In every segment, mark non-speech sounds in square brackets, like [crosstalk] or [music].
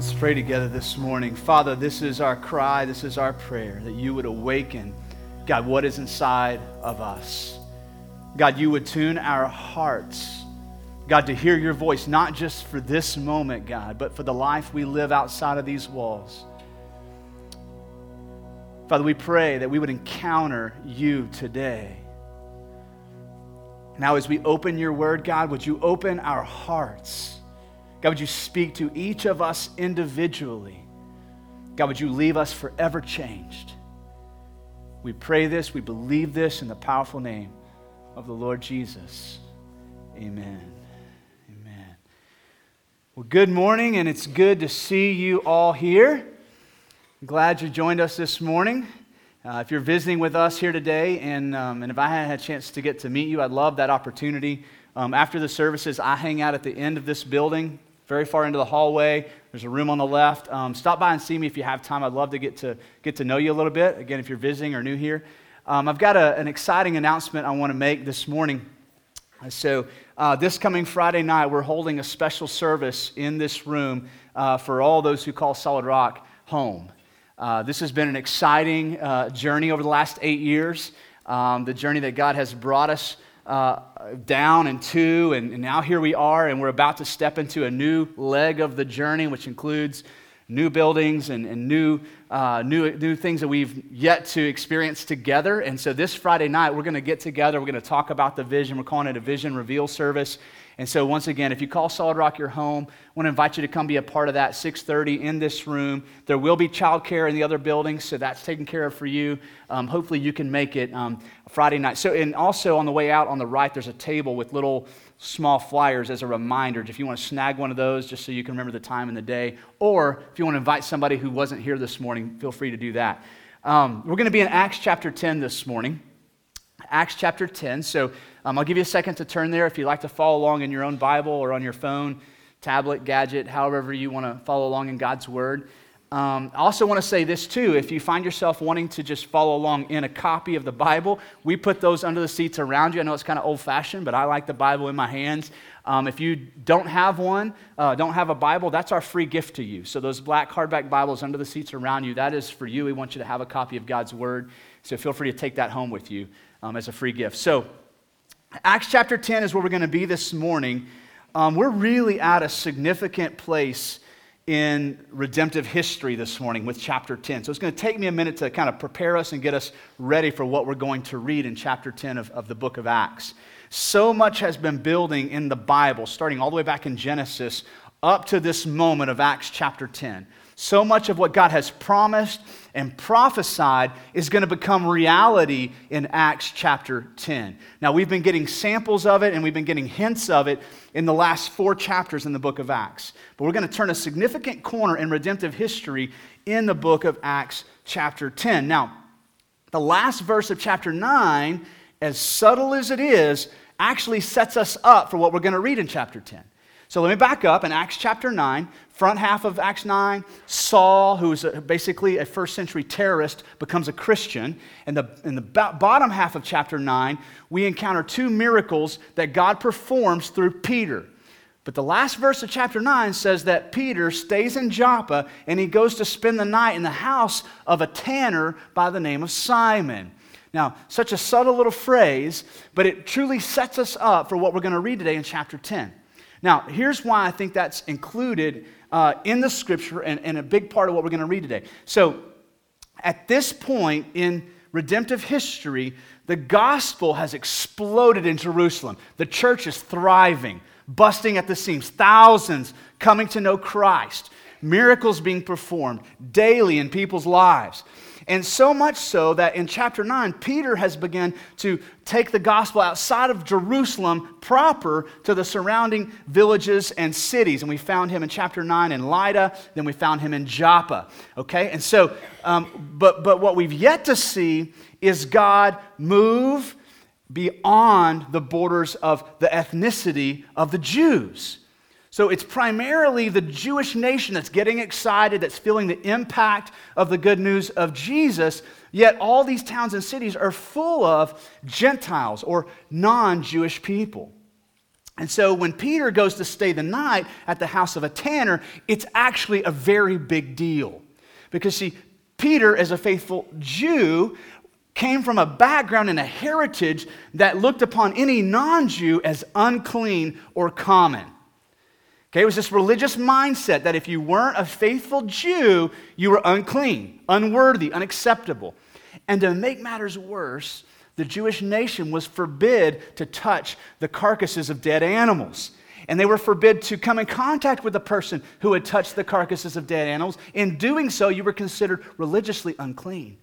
Let's pray together this morning. Father, this is our cry, this is our prayer that you would awaken, God, what is inside of us. God, you would tune our hearts, God, to hear your voice, not just for this moment, God, but for the life we live outside of these walls. Father, we pray that we would encounter you today. Now, as we open your word, God, would you open our hearts? God, would you speak to each of us individually? God, would you leave us forever changed? We pray this, we believe this in the powerful name of the Lord Jesus. Amen. Amen. Well, good morning, and it's good to see you all here. I'm glad you joined us this morning. Uh, if you're visiting with us here today, and, um, and if I had a chance to get to meet you, I'd love that opportunity. Um, after the services, I hang out at the end of this building, very far into the hallway. There's a room on the left. Um, stop by and see me if you have time. I'd love to get to, get to know you a little bit. Again, if you're visiting or new here. Um, I've got a, an exciting announcement I want to make this morning. So, uh, this coming Friday night, we're holding a special service in this room uh, for all those who call Solid Rock home. Uh, this has been an exciting uh, journey over the last eight years, um, the journey that God has brought us uh, down and two, and, and, now here we are, and we're about to step into a new leg of the journey, which includes new buildings and, and new, uh, new, new things that we've yet to experience together. And so this Friday night, we're going to get together. We're going to talk about the vision. We're calling it a vision reveal service. And so once again, if you call Solid Rock your home, I want to invite you to come be a part of that 6:30 in this room. There will be childcare in the other buildings, so that's taken care of for you. Um, hopefully, you can make it um, Friday night. So, and also on the way out on the right, there's a table with little small flyers as a reminder. If you want to snag one of those, just so you can remember the time and the day, or if you want to invite somebody who wasn't here this morning, feel free to do that. Um, we're going to be in Acts chapter 10 this morning. Acts chapter 10. So um, I'll give you a second to turn there if you'd like to follow along in your own Bible or on your phone, tablet, gadget, however you want to follow along in God's Word. Um, I also want to say this too. If you find yourself wanting to just follow along in a copy of the Bible, we put those under the seats around you. I know it's kind of old fashioned, but I like the Bible in my hands. Um, if you don't have one, uh, don't have a Bible, that's our free gift to you. So, those black hardback Bibles under the seats around you, that is for you. We want you to have a copy of God's Word. So, feel free to take that home with you um, as a free gift. So, Acts chapter 10 is where we're going to be this morning. Um, we're really at a significant place in redemptive history this morning with chapter 10. So it's going to take me a minute to kind of prepare us and get us ready for what we're going to read in chapter 10 of, of the book of Acts. So much has been building in the Bible, starting all the way back in Genesis up to this moment of Acts chapter 10. So much of what God has promised and prophesied is going to become reality in Acts chapter 10. Now, we've been getting samples of it and we've been getting hints of it in the last four chapters in the book of Acts. But we're going to turn a significant corner in redemptive history in the book of Acts chapter 10. Now, the last verse of chapter 9, as subtle as it is, actually sets us up for what we're going to read in chapter 10. So let me back up in Acts chapter 9, front half of Acts 9, Saul, who is basically a first century terrorist, becomes a Christian. And the, in the bottom half of chapter 9, we encounter two miracles that God performs through Peter. But the last verse of chapter 9 says that Peter stays in Joppa and he goes to spend the night in the house of a tanner by the name of Simon. Now, such a subtle little phrase, but it truly sets us up for what we're going to read today in chapter 10. Now, here's why I think that's included uh, in the scripture and, and a big part of what we're going to read today. So, at this point in redemptive history, the gospel has exploded in Jerusalem. The church is thriving, busting at the seams, thousands coming to know Christ, miracles being performed daily in people's lives. And so much so that in chapter 9, Peter has begun to take the gospel outside of Jerusalem proper to the surrounding villages and cities. And we found him in chapter 9 in Lydda, then we found him in Joppa. Okay? And so, um, but, but what we've yet to see is God move beyond the borders of the ethnicity of the Jews. So it's primarily the Jewish nation that's getting excited, that's feeling the impact of the good news of Jesus. Yet all these towns and cities are full of Gentiles or non Jewish people. And so when Peter goes to stay the night at the house of a tanner, it's actually a very big deal. Because, see, Peter, as a faithful Jew, came from a background and a heritage that looked upon any non Jew as unclean or common. Okay, it was this religious mindset that if you weren't a faithful Jew, you were unclean, unworthy, unacceptable. And to make matters worse, the Jewish nation was forbid to touch the carcasses of dead animals. And they were forbid to come in contact with a person who had touched the carcasses of dead animals. In doing so, you were considered religiously unclean.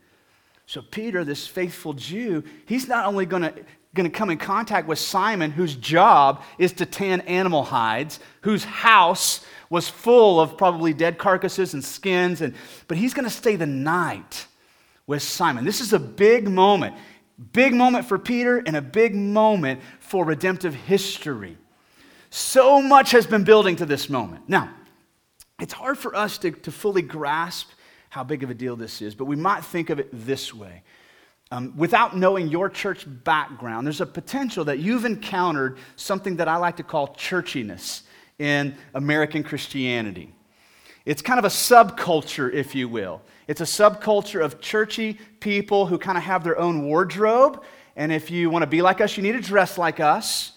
So, Peter, this faithful Jew, he's not only going to going to come in contact with Simon, whose job is to tan animal hides, whose house was full of probably dead carcasses and skins, and, but he's going to stay the night with Simon. This is a big moment. Big moment for Peter and a big moment for redemptive history. So much has been building to this moment. Now, it's hard for us to, to fully grasp how big of a deal this is, but we might think of it this way. Um, without knowing your church background, there's a potential that you've encountered something that I like to call churchiness in American Christianity. It's kind of a subculture, if you will. It's a subculture of churchy people who kind of have their own wardrobe. And if you want to be like us, you need to dress like us.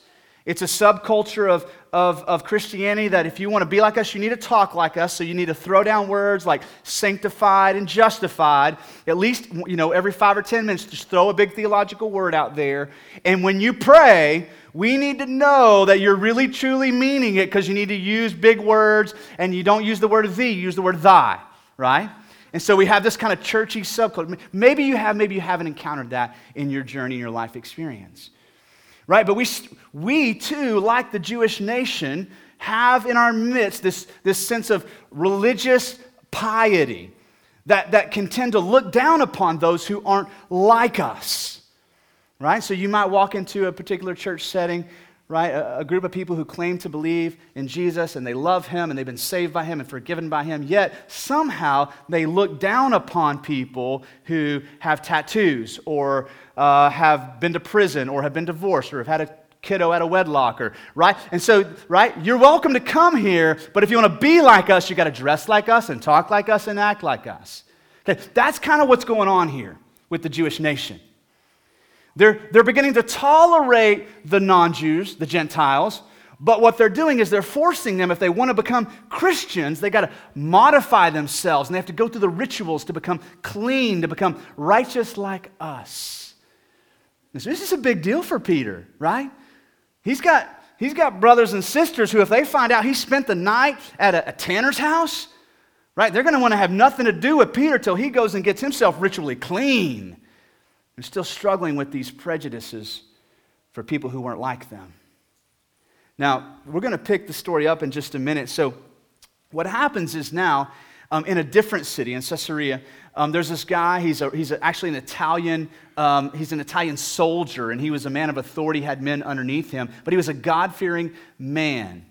It's a subculture of, of, of Christianity that if you want to be like us, you need to talk like us. So you need to throw down words like sanctified and justified. At least, you know, every five or 10 minutes, just throw a big theological word out there. And when you pray, we need to know that you're really truly meaning it because you need to use big words and you don't use the word thee, you use the word thy, right? And so we have this kind of churchy subculture. Maybe you have, maybe you haven't encountered that in your journey, in your life experience. Right? But we, we too, like the Jewish nation, have in our midst this, this sense of religious piety that, that can tend to look down upon those who aren't like us. Right? So you might walk into a particular church setting right? A, a, group of people who claim to believe in Jesus and they love him and they've been saved by him and forgiven by him, yet somehow they look down upon people who have tattoos or uh, have been to prison or have been divorced or have had a kiddo out of wedlock or right? And so right you're welcome to come here but if you want to be like us you got to dress like us and talk like us and act like us. Okay that's kind of what's going on here with the jewish nation. They're, they're beginning to tolerate the non Jews, the Gentiles, but what they're doing is they're forcing them, if they want to become Christians, they got to modify themselves and they have to go through the rituals to become clean, to become righteous like us. This is a big deal for Peter, right? He's got, he's got brothers and sisters who, if they find out he spent the night at a, a tanner's house, right, they're going to want to have nothing to do with Peter till he goes and gets himself ritually clean and still struggling with these prejudices for people who weren't like them. Now, we're going to pick the story up in just a minute. So, what happens is now, um, in a different city, in Caesarea, um, there's this guy. He's, a, he's actually an Italian. Um, he's an Italian soldier, and he was a man of authority. Had men underneath him, but he was a God-fearing man.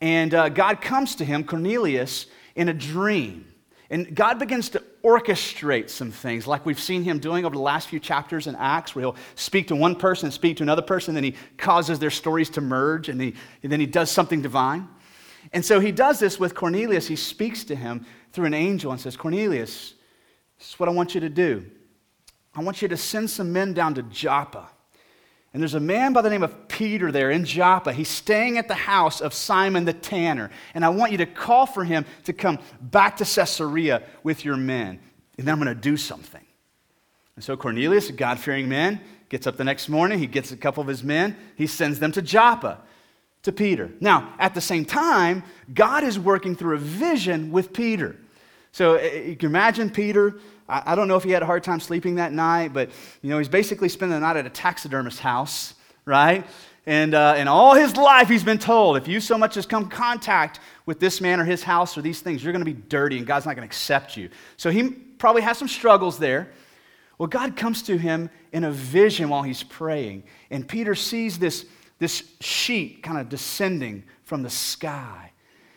And uh, God comes to him, Cornelius, in a dream. And God begins to orchestrate some things, like we've seen him doing over the last few chapters in Acts, where he'll speak to one person speak to another person, then he causes their stories to merge, and, he, and then he does something divine. And so he does this with Cornelius. He speaks to him through an angel and says, Cornelius, this is what I want you to do. I want you to send some men down to Joppa. And there's a man by the name of Peter there in Joppa. He's staying at the house of Simon the tanner. And I want you to call for him to come back to Caesarea with your men. And then I'm going to do something. And so Cornelius, a God fearing man, gets up the next morning. He gets a couple of his men. He sends them to Joppa to Peter. Now, at the same time, God is working through a vision with Peter. So eh, eh, you can imagine Peter I, don't know if he had a hard time sleeping that night, but you know, he's basically spending the night at a taxidermist's house, right? And, uh, and all his life, he's been told if you so much as come contact with this man or his house or these things, you're going to be dirty and God's not going to accept you. So he probably has some struggles there. Well, God comes to him in a vision while he's praying. And Peter sees this, this sheet kind of descending from the sky.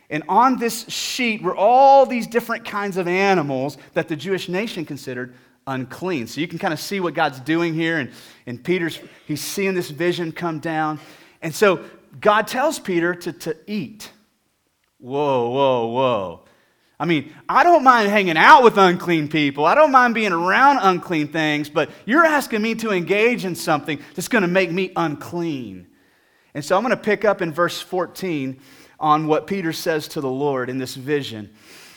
And on this sheet were all these different kinds of animals that the Jewish nation considered unclean. So you can kind of see what God's doing here. And, and Peter's, he's seeing this vision come down. And so God tells Peter to, to eat. Whoa, whoa, whoa. I mean, I don't mind hanging out with unclean people. I don't mind being around unclean things, but you're asking me to engage in something that's going to make me unclean. And so I'm going to pick up in verse 14 on what Peter says to the Lord in this vision.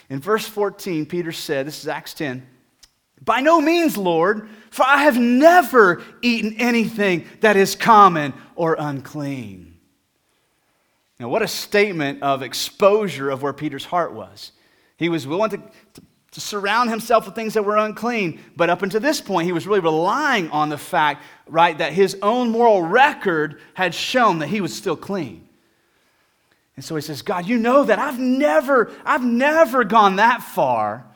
In verse 14, Peter said, This is Acts 10. By no means, Lord, for I have never eaten anything that is common or unclean. Now, what a statement of exposure of where Peter's heart was. He was willing to, to, surround himself with things that were unclean, but up until this point, he was really relying on the fact, right, that his own moral record had shown that he was still clean. And so he says, God, you know that I've never, I've never gone that far.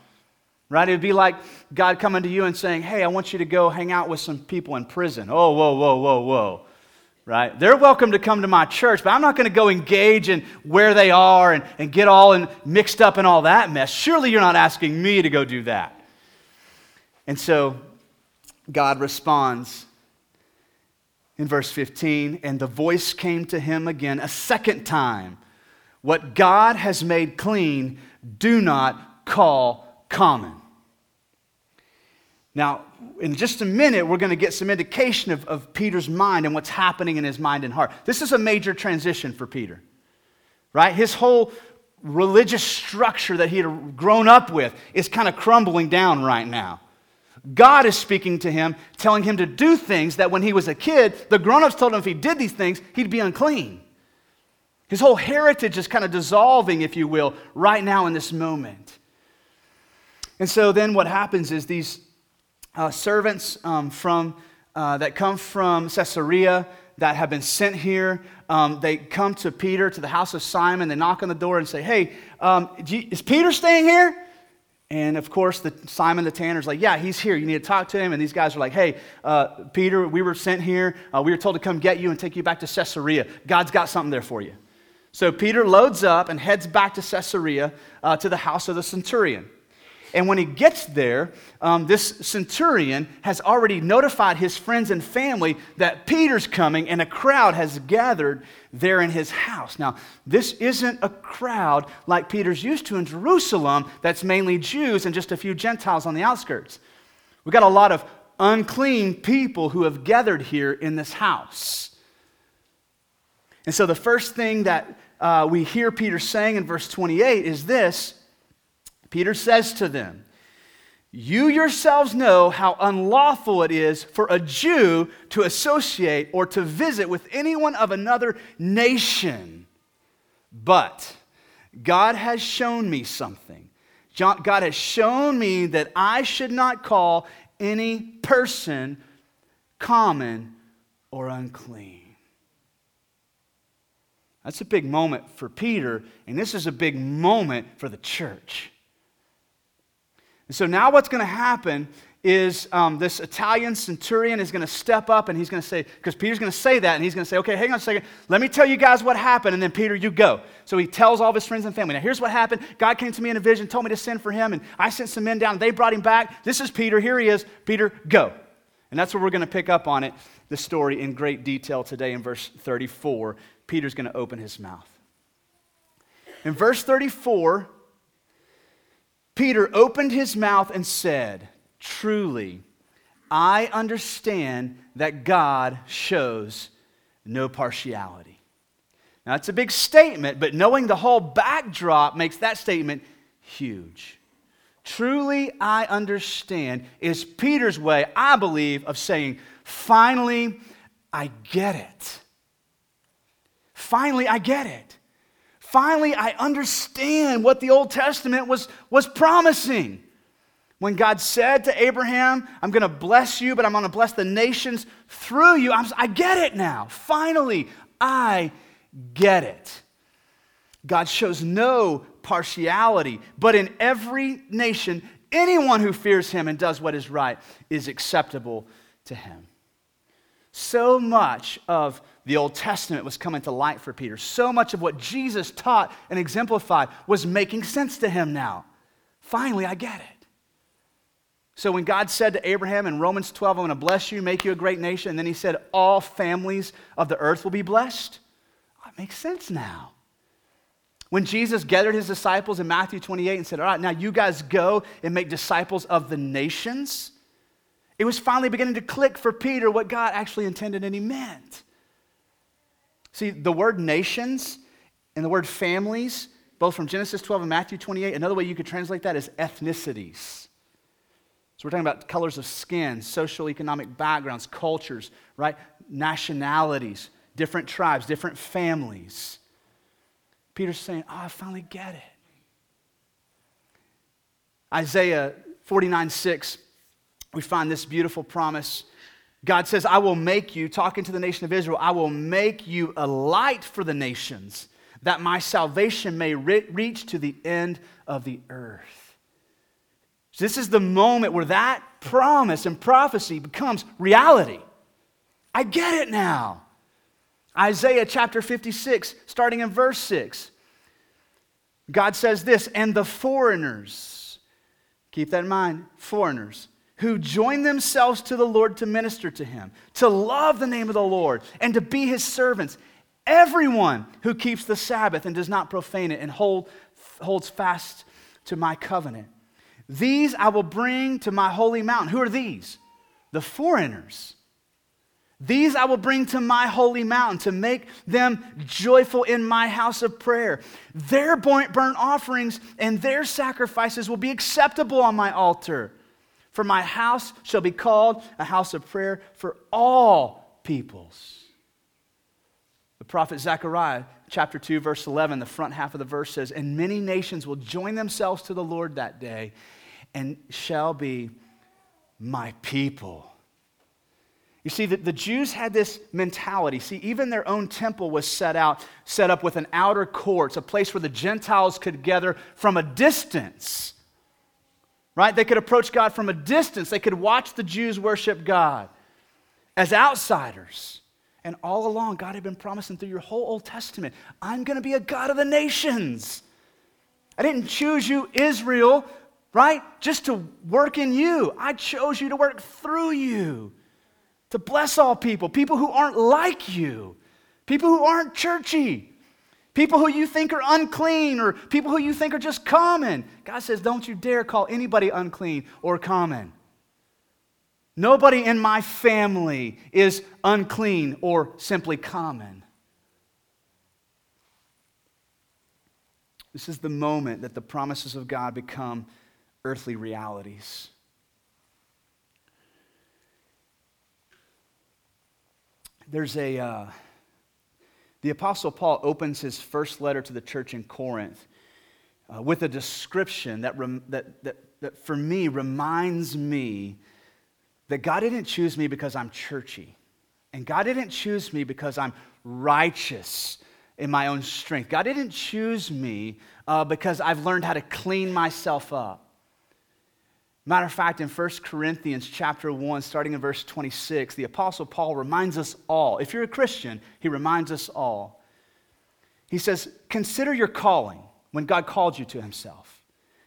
Right? It would be like God coming to you and saying, Hey, I want you to go hang out with some people in prison. Oh, whoa, whoa, whoa, whoa. Right? They're welcome to come to my church, but I'm not going to go engage in where they are and, and get all in, mixed up in all that mess. Surely you're not asking me to go do that. And so God responds in verse 15, and the voice came to him again a second time What God has made clean, do not call common. Now, in just a minute, we're going to get some indication of, of Peter's mind and what's happening in his mind and heart. This is a major transition for Peter, right? His whole religious structure that he had grown up with is kind of crumbling down right now. God is speaking to him, telling him to do things that when he was a kid, the grown ups told him if he did these things, he'd be unclean. His whole heritage is kind of dissolving, if you will, right now in this moment. And so then what happens is these uh, servants um, from, uh, that come from Caesarea that have been sent here, um, they come to Peter, to the house of Simon. They knock on the door and say, Hey, um, you, is Peter staying here? And of course, the, Simon the tanner's like, Yeah, he's here. You need to talk to him. And these guys are like, Hey, uh, Peter, we were sent here. Uh, we were told to come get you and take you back to Caesarea. God's got something there for you. So Peter loads up and heads back to Caesarea uh, to the house of the centurion. And when he gets there, um, this centurion has already notified his friends and family that Peter's coming, and a crowd has gathered there in his house. Now, this isn't a crowd like Peter's used to in Jerusalem that's mainly Jews and just a few Gentiles on the outskirts. We've got a lot of unclean people who have gathered here in this house. And so, the first thing that uh, we hear Peter saying in verse 28 is this Peter says to them, You yourselves know how unlawful it is for a Jew to associate or to visit with anyone of another nation. But God has shown me something. God has shown me that I should not call any person common or unclean. That's a big moment for Peter, and this is a big moment for the church. And so now what's going to happen is um, this Italian centurion is going to step up and he's going to say, because Peter's going to say that, and he's going to say, okay, hang on a second, let me tell you guys what happened, and then Peter, you go. So he tells all of his friends and family. Now, here's what happened. God came to me in a vision, told me to send for him, and I sent some men down, and they brought him back. This is Peter. Here he is. Peter, go. And that's where we're going to pick up on it, the story in great detail today in verse 34. Peter's going to open his mouth. In verse 34, Peter opened his mouth and said, Truly, I understand that God shows no partiality. Now, that's a big statement, but knowing the whole backdrop makes that statement huge. Truly, I understand is Peter's way, I believe, of saying, Finally, I get it. Finally, I get it. Finally, I understand what the Old Testament was, was promising. When God said to Abraham, I'm going to bless you, but I'm going to bless the nations through you, I'm, I get it now. Finally, I get it. God shows no partiality, but in every nation, anyone who fears him and does what is right is acceptable to him. So much of the Old Testament was coming to light for Peter. So much of what Jesus taught and exemplified was making sense to him now. Finally, I get it. So when God said to Abraham in Romans 12, I'm going to bless you, make you a great nation, and then he said, all families of the earth will be blessed, oh, that makes sense now. When Jesus gathered his disciples in Matthew 28 and said, All right, now you guys go and make disciples of the nations, it was finally beginning to click for Peter what God actually intended and he meant. See, the word nations and the word families, both from Genesis 12 and Matthew 28, another way you could translate that is ethnicities. So we're talking about colors of skin, social economic backgrounds, cultures, right? Nationalities, different tribes, different families. Peter's saying, Oh, I finally get it. Isaiah 49 6, we find this beautiful promise. God says, I will make you, talking to the nation of Israel, I will make you a light for the nations, that my salvation may re- reach to the end of the earth. So this is the moment where that promise and prophecy becomes reality. I get it now. Isaiah chapter 56, starting in verse 6. God says this, and the foreigners, keep that in mind, foreigners, who join themselves to the Lord to minister to him, to love the name of the Lord, and to be his servants. Everyone who keeps the Sabbath and does not profane it and hold, holds fast to my covenant. These I will bring to my holy mountain. Who are these? The foreigners these I will bring to my holy mountain to make them joyful in my house of prayer. Their burnt offerings and their sacrifices will be acceptable on my altar. For my house shall be called a house of prayer for all peoples. The prophet Zechariah, chapter 2, verse 11, the front half of the verse says, And many nations will join themselves to the Lord that day and shall be my people. You see, that the Jews had this mentality. See, even their own temple was set out, set up with an outer court, a place where the Gentiles could gather from a distance. Right? They could approach God from a distance. They could watch the Jews worship God as outsiders. And all along, God had been promising through your whole Old Testament, I'm going to be a God of the nations. I didn't choose you, Israel, right? Just to work in you. I chose you to work through you to bless all people, people who aren't like you, people who aren't churchy, people who you think are unclean, or people who you think are just common. God says, Don't you dare call anybody unclean or common. Nobody in my family is unclean or simply common. This is the moment that the promises of God become earthly realities. there's a, uh, the Apostle Paul opens his first letter to the church in Corinth uh, with a description that, rem- that, that, that for me reminds me that God didn't choose me because I'm churchy. And God didn't choose me because I'm righteous in my own strength. God didn't choose me uh, because I've learned how to clean myself up. Matter of fact, in 1 Corinthians chapter 1, starting in verse 26, the Apostle Paul reminds us all, if you're a Christian, he reminds us all. He says, Consider your calling when God called you to himself.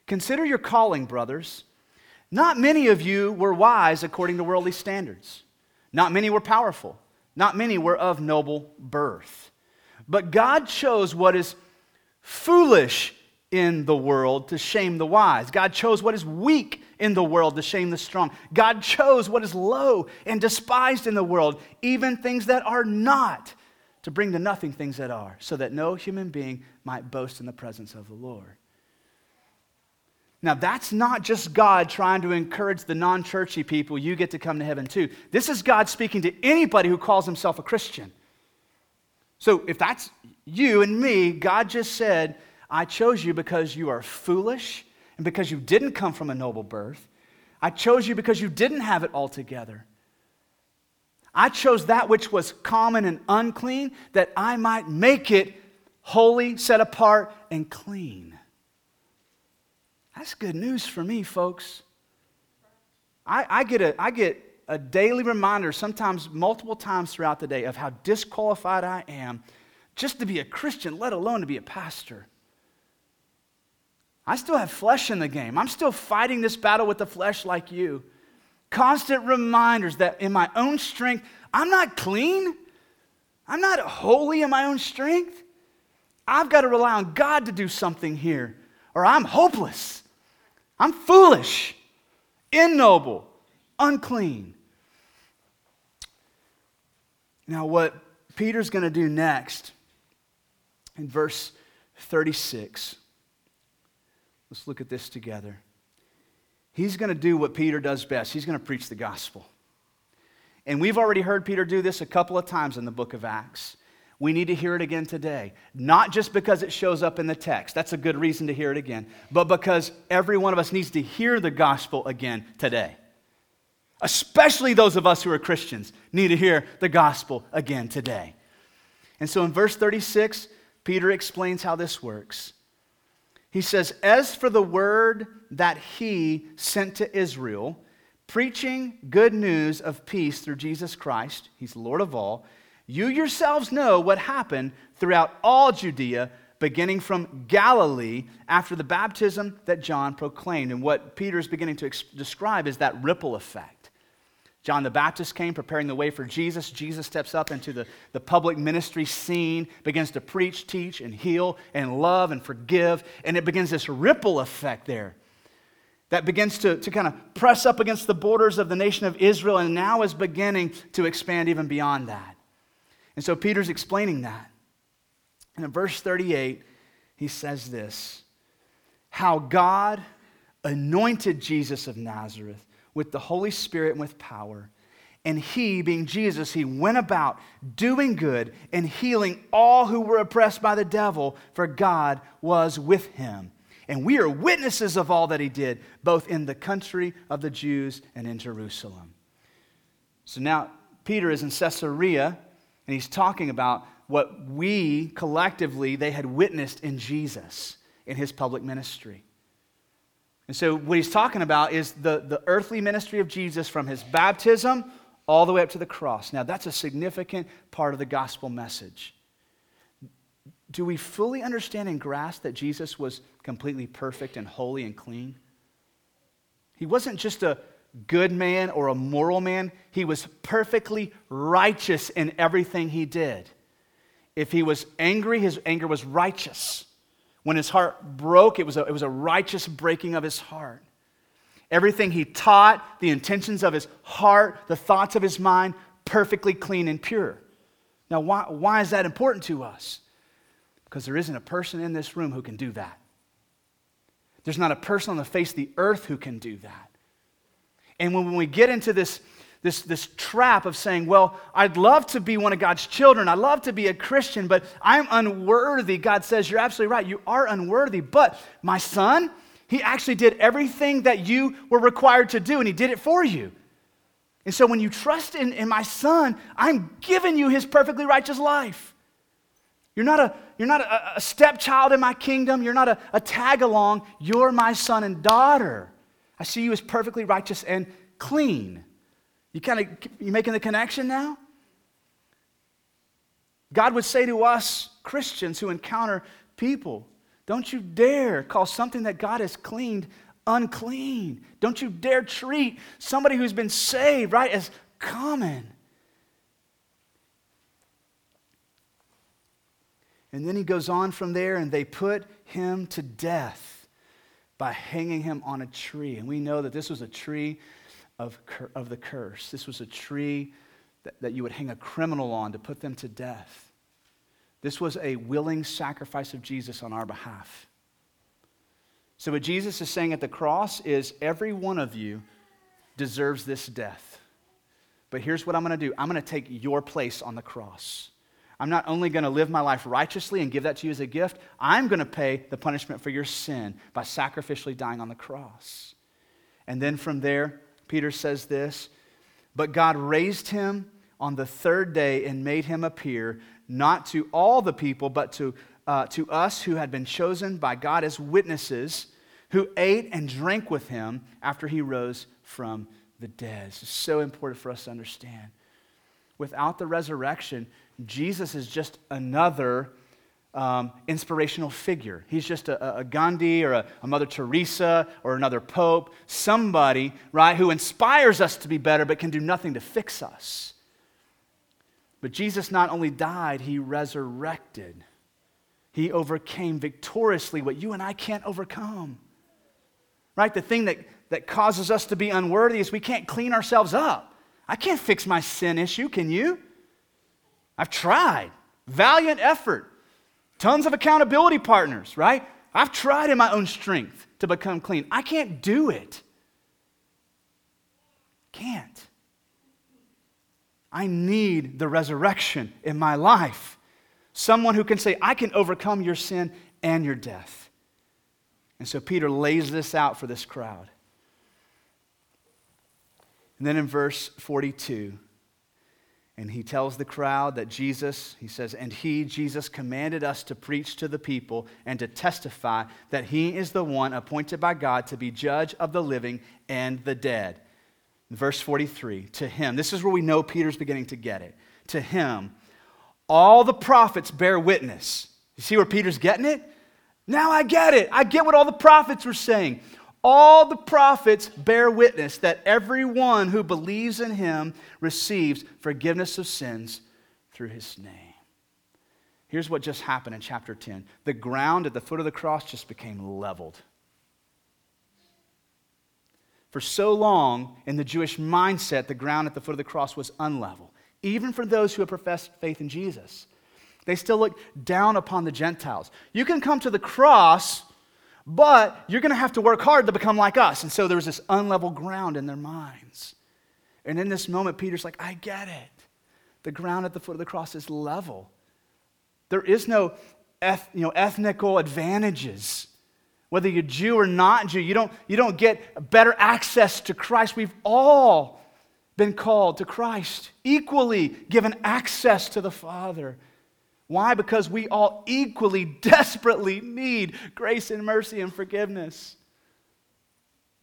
Consider your calling, brothers. Not many of you were wise according to worldly standards. Not many were powerful. Not many were of noble birth. But God chose what is foolish in the world to shame the wise. God chose what is weak in the world to shame the strong. God chose what is low and despised in the world, even things that are not, to bring to nothing things that are, so that no human being might boast in the presence of the Lord. Now, that's not just God trying to encourage the non churchy people, you get to come to heaven too. This is God speaking to anybody who calls himself a Christian. So, if that's you and me, God just said, I chose you because you are foolish and because you didn't come from a noble birth. I chose you because you didn't have it all together. I chose that which was common and unclean that I might make it holy, set apart, and clean. That's good news for me, folks. I, I, get, a, I get a daily reminder, sometimes multiple times throughout the day, of how disqualified I am just to be a Christian, let alone to be a pastor. I still have flesh in the game. I'm still fighting this battle with the flesh like you. Constant reminders that in my own strength, I'm not clean. I'm not holy in my own strength. I've got to rely on God to do something here, or I'm hopeless. I'm foolish, ignoble, unclean. Now, what Peter's going to do next in verse 36, let's look at this together. He's going to do what Peter does best. He's going to preach the gospel. And we've already heard Peter do this a couple of times in the book of Acts. We need to hear it again today. Not just because it shows up in the text, that's a good reason to hear it again, but because every one of us needs to hear the gospel again today. Especially those of us who are Christians need to hear the gospel again today. And so in verse 36, Peter explains how this works. He says, As for the word that he sent to Israel, preaching good news of peace through Jesus Christ, he's Lord of all, you yourselves know what happened throughout all Judea, beginning from Galilee after the baptism that John proclaimed. And what Peter is beginning to ex- describe is that ripple effect. John the Baptist came preparing the way for Jesus. Jesus steps up into the, the public ministry scene, begins to preach, teach, and heal, and love and forgive. And it begins this ripple effect there that begins to, to kind of press up against the borders of the nation of Israel and now is beginning to expand even beyond that. And so Peter's explaining that. And in verse 38, he says this How God anointed Jesus of Nazareth with the Holy Spirit and with power. And he, being Jesus, he went about doing good and healing all who were oppressed by the devil, for God was with him. And we are witnesses of all that he did, both in the country of the Jews and in Jerusalem. So now Peter is in Caesarea, and he's talking about what we collectively they had witnessed in Jesus in his public ministry. And so, what he's talking about is the, the earthly ministry of Jesus from his baptism all the way up to the cross. Now, that's a significant part of the gospel message. Do we fully understand and grasp that Jesus was completely perfect and holy and clean? He wasn't just a good man or a moral man, he was perfectly righteous in everything he did. If he was angry, his anger was righteous. When his heart broke, it was a, it was a righteous breaking of his heart. Everything he taught, the intentions of his heart, the thoughts of his mind, perfectly clean and pure. Now, why, why is that important to us? Because there isn't a person in this room who can do that. There's not a person on the face of the earth who can do that. And when, when we get into this this, this trap of saying, well, I'd love to be one of God's children. I'd love to be a Christian, but I'm unworthy. God says, You're absolutely right. You are unworthy. But my son, he actually did everything that you were required to do, and he did it for you. And so when you trust in, in my son, I'm giving you his perfectly righteous life. You're not a, you're not a, a stepchild in my kingdom. You're not a, a tag along. You're my son and daughter. I see you as perfectly righteous and clean. You kind of you making the connection now? God would say to us Christians who encounter people, don't you dare call something that God has cleaned unclean. Don't you dare treat somebody who's been saved, right, as common. And then he goes on from there, and they put him to death by hanging him on a tree. And we know that this was a tree of, of the curse. This was a tree that, that you would hang a criminal on to put them to death. This was a willing sacrifice of Jesus on our behalf. So, what Jesus is saying at the cross is every one of you deserves this death. But here's what I'm going to do I'm going to take your place on the cross. I'm not only going to live my life righteously and give that to you as a gift, I'm going to pay the punishment for your sin by sacrificially dying on the cross. And then from there, Peter says this But God raised him on the third day and made him appear, not to all the people, but to, uh, to us who had been chosen by God as witnesses, who ate and drank with him after he rose from the dead. It's so important for us to understand. Without the resurrection, Jesus is just another um, inspirational figure. He's just a, a Gandhi or a, a, Mother Teresa or another pope, somebody, right, who inspires us to be better but can do nothing to fix us. But Jesus not only died, he resurrected. He overcame victoriously what you and I can't overcome. Right? The thing that, that causes us to be unworthy is we can't clean ourselves up. I can't fix my sin issue, can you? I've tried. Valiant effort. Tons of accountability partners, right? I've tried in my own strength to become clean. I can't do it. Can't. I need the resurrection in my life. Someone who can say, I can overcome your sin and your death. And so Peter lays this out for this crowd. And then in verse 42, and he tells the crowd that Jesus, he says, and he, Jesus, commanded us to preach to the people and to testify that he is the one appointed by God to be judge of the living and the dead. Verse 43 To him, this is where we know Peter's beginning to get it. To him, all the prophets bear witness. You see where Peter's getting it? Now I get it. I get what all the prophets were saying. All the prophets bear witness that everyone who believes in him receives forgiveness of sins through his name. Here's what just happened in chapter 10 the ground at the foot of the cross just became leveled. For so long, in the Jewish mindset, the ground at the foot of the cross was unlevel, even for those who have professed faith in Jesus. They still look down upon the Gentiles. You can come to the cross but you're going to have to work hard to become like us. And so there was this unlevel ground in their minds. And in this moment, Peter's like, I get it. The ground at the foot of the cross is level. There is no eth- you know, ethnical advantages. Whether you're Jew or not Jew, you don't, you don't get better access to Christ. We've all been called to Christ, equally given access to the Father. Why? Because we all equally, [laughs] desperately need grace and mercy and forgiveness.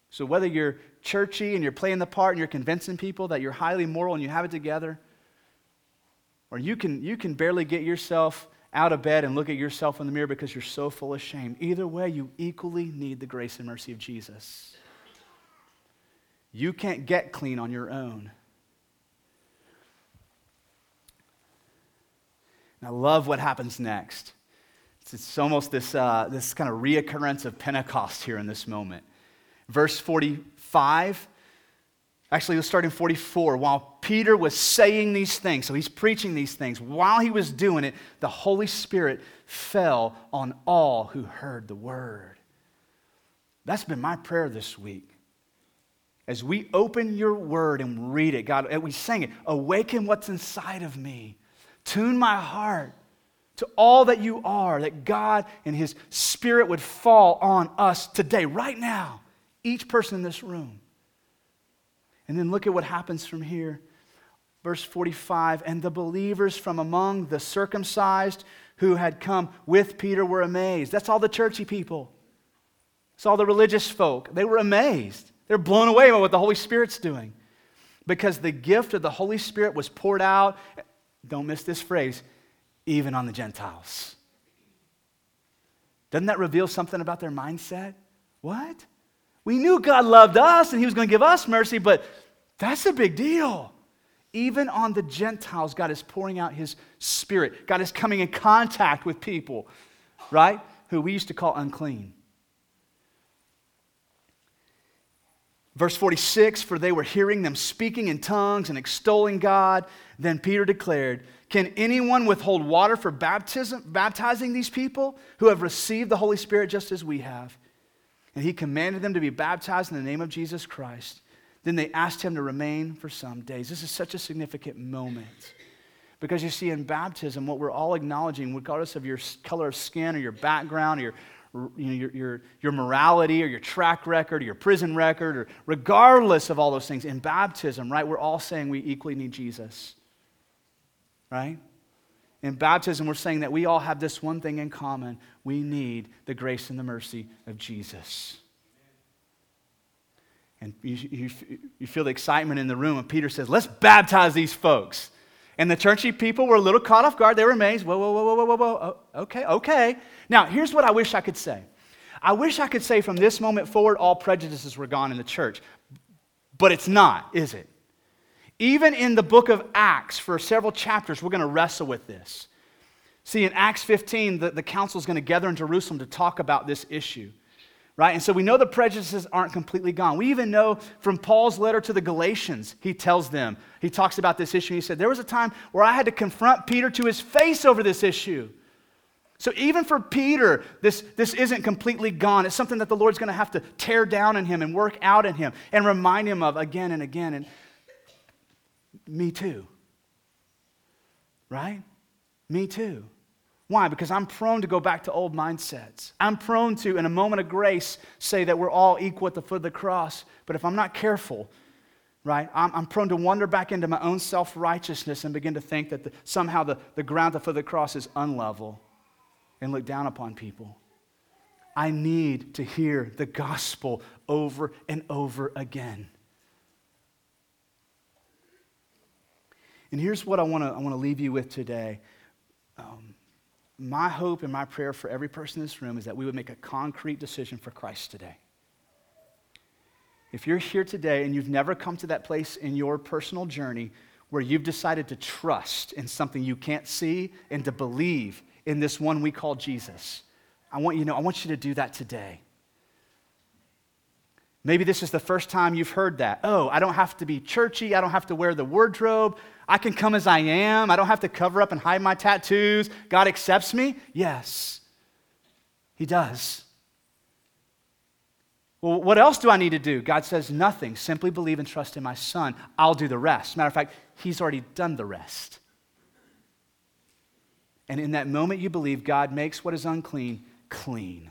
So, whether you're churchy and you're playing the part and you're convincing people that you're highly moral and you have it together, or you can, you can barely get yourself out of bed and look at yourself in the mirror because you're so full of shame, either way, you equally need the grace and mercy of Jesus. You can't get clean on your own. And I love what happens next. It's, it's almost this, uh, this kind of reoccurrence of Pentecost here in this moment. Verse 45, actually, let's start in 44. While Peter was saying these things, so he's preaching these things, while he was doing it, the Holy Spirit fell on all who heard the word. That's been my prayer this week. As we open your word and read it, God, we sing it, awaken what's inside of me. Tune my heart to all that you are, that God and His Spirit would fall on us today, right now, each person in this room. And then look at what happens from here. Verse 45 And the believers from among the circumcised who had come with Peter were amazed. That's all the churchy people. It's all the religious folk. They were amazed. They're blown away by what the Holy Spirit's doing. Because the gift of the Holy Spirit was poured out don't miss this phrase, even on the Gentiles. Doesn't that reveal something about their mindset? What? We knew God loved us and He was going to give us mercy, but that's a big deal. Even on the Gentiles, God is pouring out His Spirit. God is coming in contact with people, right? Who we used to call unclean. Verse 46 For they were hearing them speaking in tongues and extolling God. Then Peter declared, Can anyone withhold water for baptism, baptizing these people who have received the Holy Spirit just as we have? And he commanded them to be baptized in the name of Jesus Christ. Then they asked him to remain for some days. This is such a significant moment. Because you see, in baptism, what we're all acknowledging, regardless of your color of skin or your background or your you know, your, your, your morality or your track record or your prison record, or regardless of all those things, in baptism, right, we're all saying we equally need Jesus. Right? In baptism, we're saying that we all have this one thing in common we need the grace and the mercy of Jesus. And you, you, you feel the excitement in the room, and Peter says, Let's baptize these folks. And the churchy people were a little caught off guard. They were amazed. Whoa, whoa, whoa, whoa, whoa, whoa. Oh, okay, okay. Now, here's what I wish I could say. I wish I could say from this moment forward, all prejudices were gone in the church. But it's not, is it? Even in the book of Acts, for several chapters, we're going to wrestle with this. See, in Acts 15, the, the council is going to gather in Jerusalem to talk about this issue right? And so we know the prejudices aren't completely gone. We even know from Paul's letter to the Galatians, he tells them, he talks about this issue. He said, There was a time where I had to confront Peter to his face over this issue. So even for Peter, this, this isn't completely gone. It's something that the Lord's going to have to tear down in him and work out in him and remind him of again and again. And me too. Right? Me too. Why? Because I'm prone to go back to old mindsets. I'm prone to, in a moment of grace, say that we're all equal at the foot of the cross. But if I'm not careful, right, I'm, I'm prone to wander back into my own self righteousness and begin to think that the, somehow the, the ground at the foot of the cross is unlevel and look down upon people. I need to hear the gospel over and over again. And here's what I want to I want to leave you with today. Um, my hope and my prayer for every person in this room is that we would make a concrete decision for Christ today. If you're here today and you've never come to that place in your personal journey where you've decided to trust in something you can't see and to believe in this one we call Jesus, I want you to know, I want you to do that today. Maybe this is the first time you've heard that. Oh, I don't have to be churchy. I don't have to wear the wardrobe. I can come as I am. I don't have to cover up and hide my tattoos. God accepts me? Yes, He does. Well, what else do I need to do? God says nothing. Simply believe and trust in my Son. I'll do the rest. Matter of fact, He's already done the rest. And in that moment you believe, God makes what is unclean clean.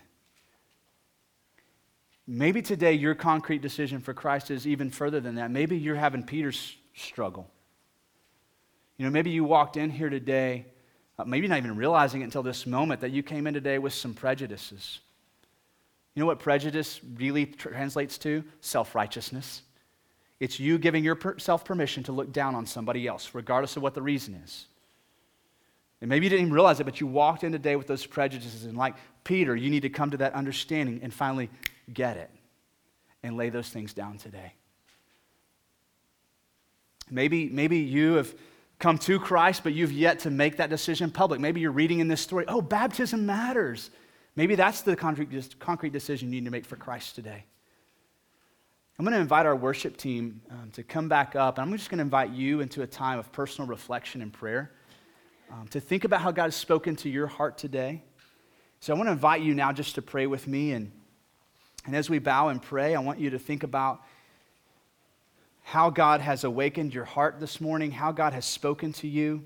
Maybe today your concrete decision for Christ is even further than that. Maybe you're having Peter's struggle. You know, maybe you walked in here today, uh, maybe not even realizing it until this moment, that you came in today with some prejudices. You know what prejudice really translates to? Self righteousness. It's you giving yourself permission to look down on somebody else, regardless of what the reason is. And maybe you didn't even realize it, but you walked in today with those prejudices. And like Peter, you need to come to that understanding and finally get it and lay those things down today. Maybe, maybe you have come to Christ, but you've yet to make that decision public. Maybe you're reading in this story, oh, baptism matters. Maybe that's the concrete, concrete decision you need to make for Christ today. I'm going to invite our worship team um, to come back up, and I'm just going to invite you into a time of personal reflection and prayer um, to think about how God has spoken to your heart today. So I want to invite you now just to pray with me. And, and as we bow and pray, I want you to think about how God has awakened your heart this morning, how God has spoken to you.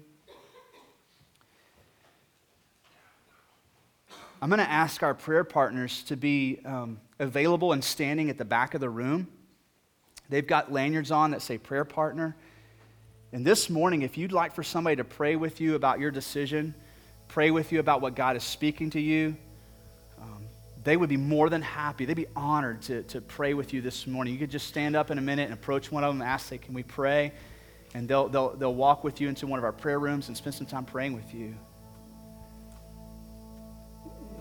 I'm going to ask our prayer partners to be um, available and standing at the back of the room. They've got lanyards on that say prayer partner. And this morning, if you'd like for somebody to pray with you about your decision, pray with you about what God is speaking to you, they would be more than happy. They'd be honored to, to pray with you this morning. You could just stand up in a minute and approach one of them and ask, say, Can we pray? And they'll, they'll, they'll walk with you into one of our prayer rooms and spend some time praying with you.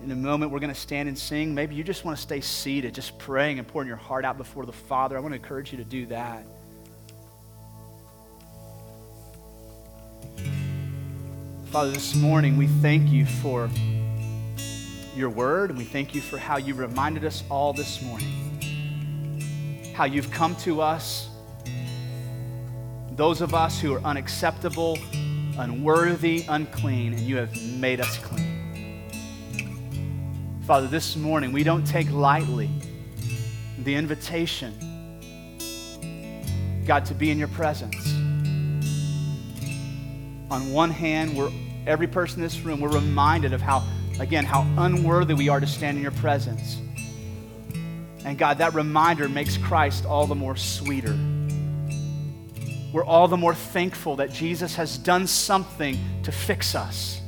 In a moment, we're going to stand and sing. Maybe you just want to stay seated, just praying and pouring your heart out before the Father. I want to encourage you to do that. Father, this morning we thank you for your word, and we thank you for how you reminded us all this morning. How you've come to us, those of us who are unacceptable, unworthy, unclean, and you have made us clean. Father, this morning we don't take lightly the invitation, God, to be in your presence. On one hand, we're every person in this room, we're reminded of how again, how unworthy we are to stand in your presence. And God, that reminder makes Christ all the more sweeter. We're all the more thankful that Jesus has done something to fix us,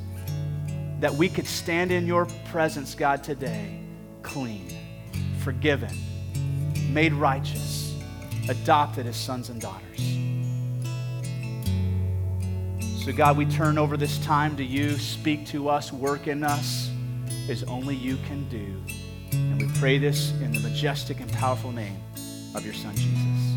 that we could stand in your presence, God, today, clean, forgiven, made righteous, adopted as sons and daughters. So, God, we turn over this time to you. Speak to us, work in us as only you can do. And we pray this in the majestic and powerful name of your Son, Jesus.